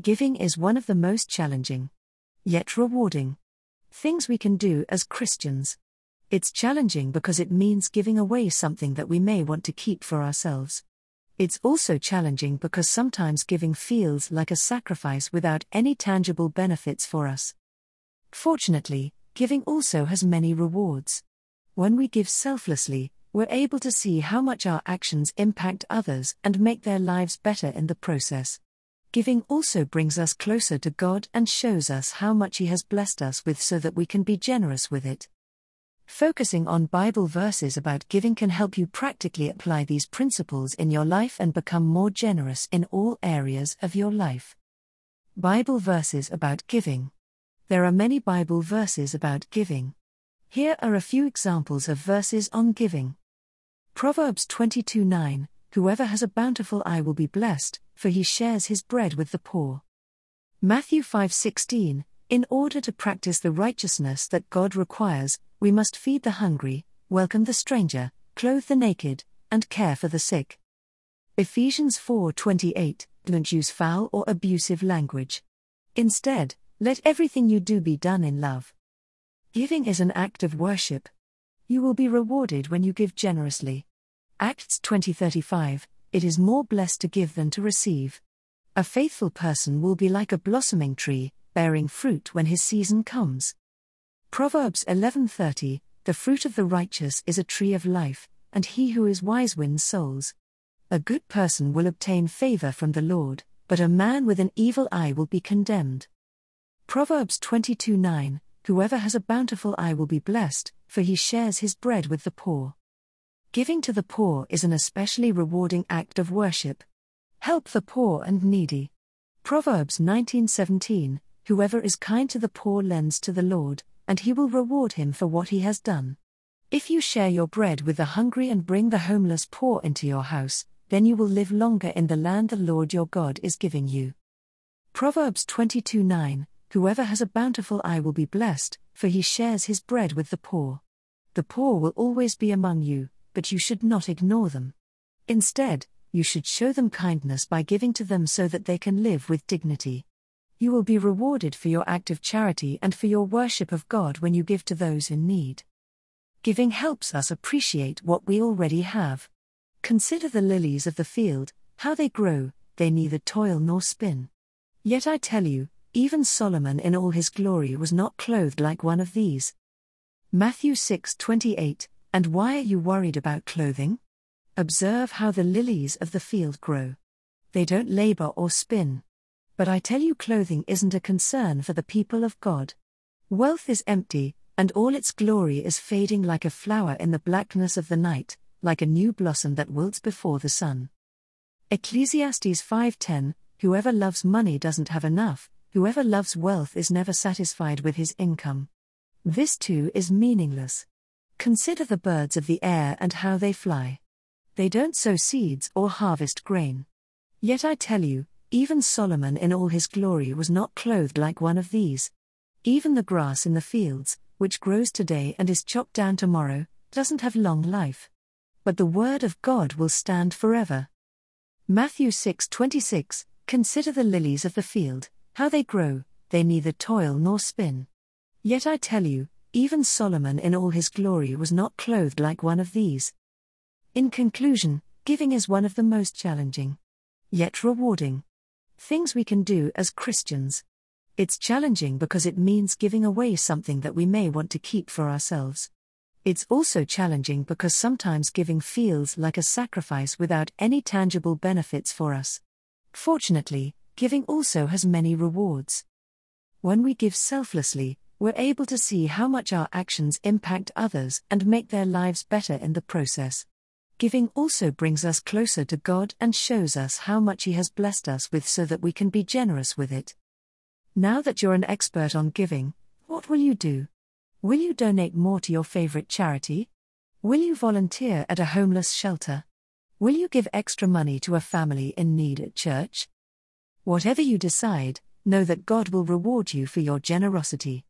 Giving is one of the most challenging, yet rewarding, things we can do as Christians. It's challenging because it means giving away something that we may want to keep for ourselves. It's also challenging because sometimes giving feels like a sacrifice without any tangible benefits for us. Fortunately, giving also has many rewards. When we give selflessly, we're able to see how much our actions impact others and make their lives better in the process. Giving also brings us closer to God and shows us how much He has blessed us with so that we can be generous with it. Focusing on Bible verses about giving can help you practically apply these principles in your life and become more generous in all areas of your life. Bible verses about giving. There are many Bible verses about giving. Here are a few examples of verses on giving. Proverbs 22 9 Whoever has a bountiful eye will be blessed, for he shares his bread with the poor. Matthew 5:16 In order to practice the righteousness that God requires, we must feed the hungry, welcome the stranger, clothe the naked, and care for the sick. Ephesians 4:28 Don't use foul or abusive language. Instead, let everything you do be done in love. Giving is an act of worship. You will be rewarded when you give generously. Acts 20:35 It is more blessed to give than to receive. A faithful person will be like a blossoming tree, bearing fruit when his season comes. Proverbs 11:30 The fruit of the righteous is a tree of life, and he who is wise wins souls. A good person will obtain favor from the Lord, but a man with an evil eye will be condemned. Proverbs 22:9 Whoever has a bountiful eye will be blessed, for he shares his bread with the poor. Giving to the poor is an especially rewarding act of worship. Help the poor and needy. Proverbs 19:17 Whoever is kind to the poor lends to the Lord, and he will reward him for what he has done. If you share your bread with the hungry and bring the homeless poor into your house, then you will live longer in the land the Lord your God is giving you. Proverbs 22 9 Whoever has a bountiful eye will be blessed, for he shares his bread with the poor. The poor will always be among you, but you should not ignore them. Instead, you should show them kindness by giving to them so that they can live with dignity. You will be rewarded for your act of charity and for your worship of God when you give to those in need. Giving helps us appreciate what we already have. Consider the lilies of the field, how they grow, they neither toil nor spin. Yet I tell you, even Solomon in all his glory was not clothed like one of these. Matthew 6:28 And why are you worried about clothing? Observe how the lilies of the field grow. They don't labor or spin. But I tell you, clothing isn't a concern for the people of God. Wealth is empty, and all its glory is fading like a flower in the blackness of the night, like a new blossom that wilts before the sun. Ecclesiastes 5:10 Whoever loves money doesn't have enough, whoever loves wealth is never satisfied with his income. This too is meaningless. Consider the birds of the air and how they fly. They don't sow seeds or harvest grain. Yet I tell you, even Solomon in all his glory was not clothed like one of these. Even the grass in the fields, which grows today and is chopped down tomorrow, doesn't have long life. But the word of God will stand forever. Matthew 6:26 Consider the lilies of the field, how they grow, they neither toil nor spin. Yet I tell you, even Solomon in all his glory was not clothed like one of these. In conclusion, giving is one of the most challenging, yet rewarding, things we can do as Christians. It's challenging because it means giving away something that we may want to keep for ourselves. It's also challenging because sometimes giving feels like a sacrifice without any tangible benefits for us. Fortunately, giving also has many rewards. When we give selflessly, we're able to see how much our actions impact others and make their lives better in the process. Giving also brings us closer to God and shows us how much He has blessed us with so that we can be generous with it. Now that you're an expert on giving, what will you do? Will you donate more to your favorite charity? Will you volunteer at a homeless shelter? Will you give extra money to a family in need at church? Whatever you decide, know that God will reward you for your generosity.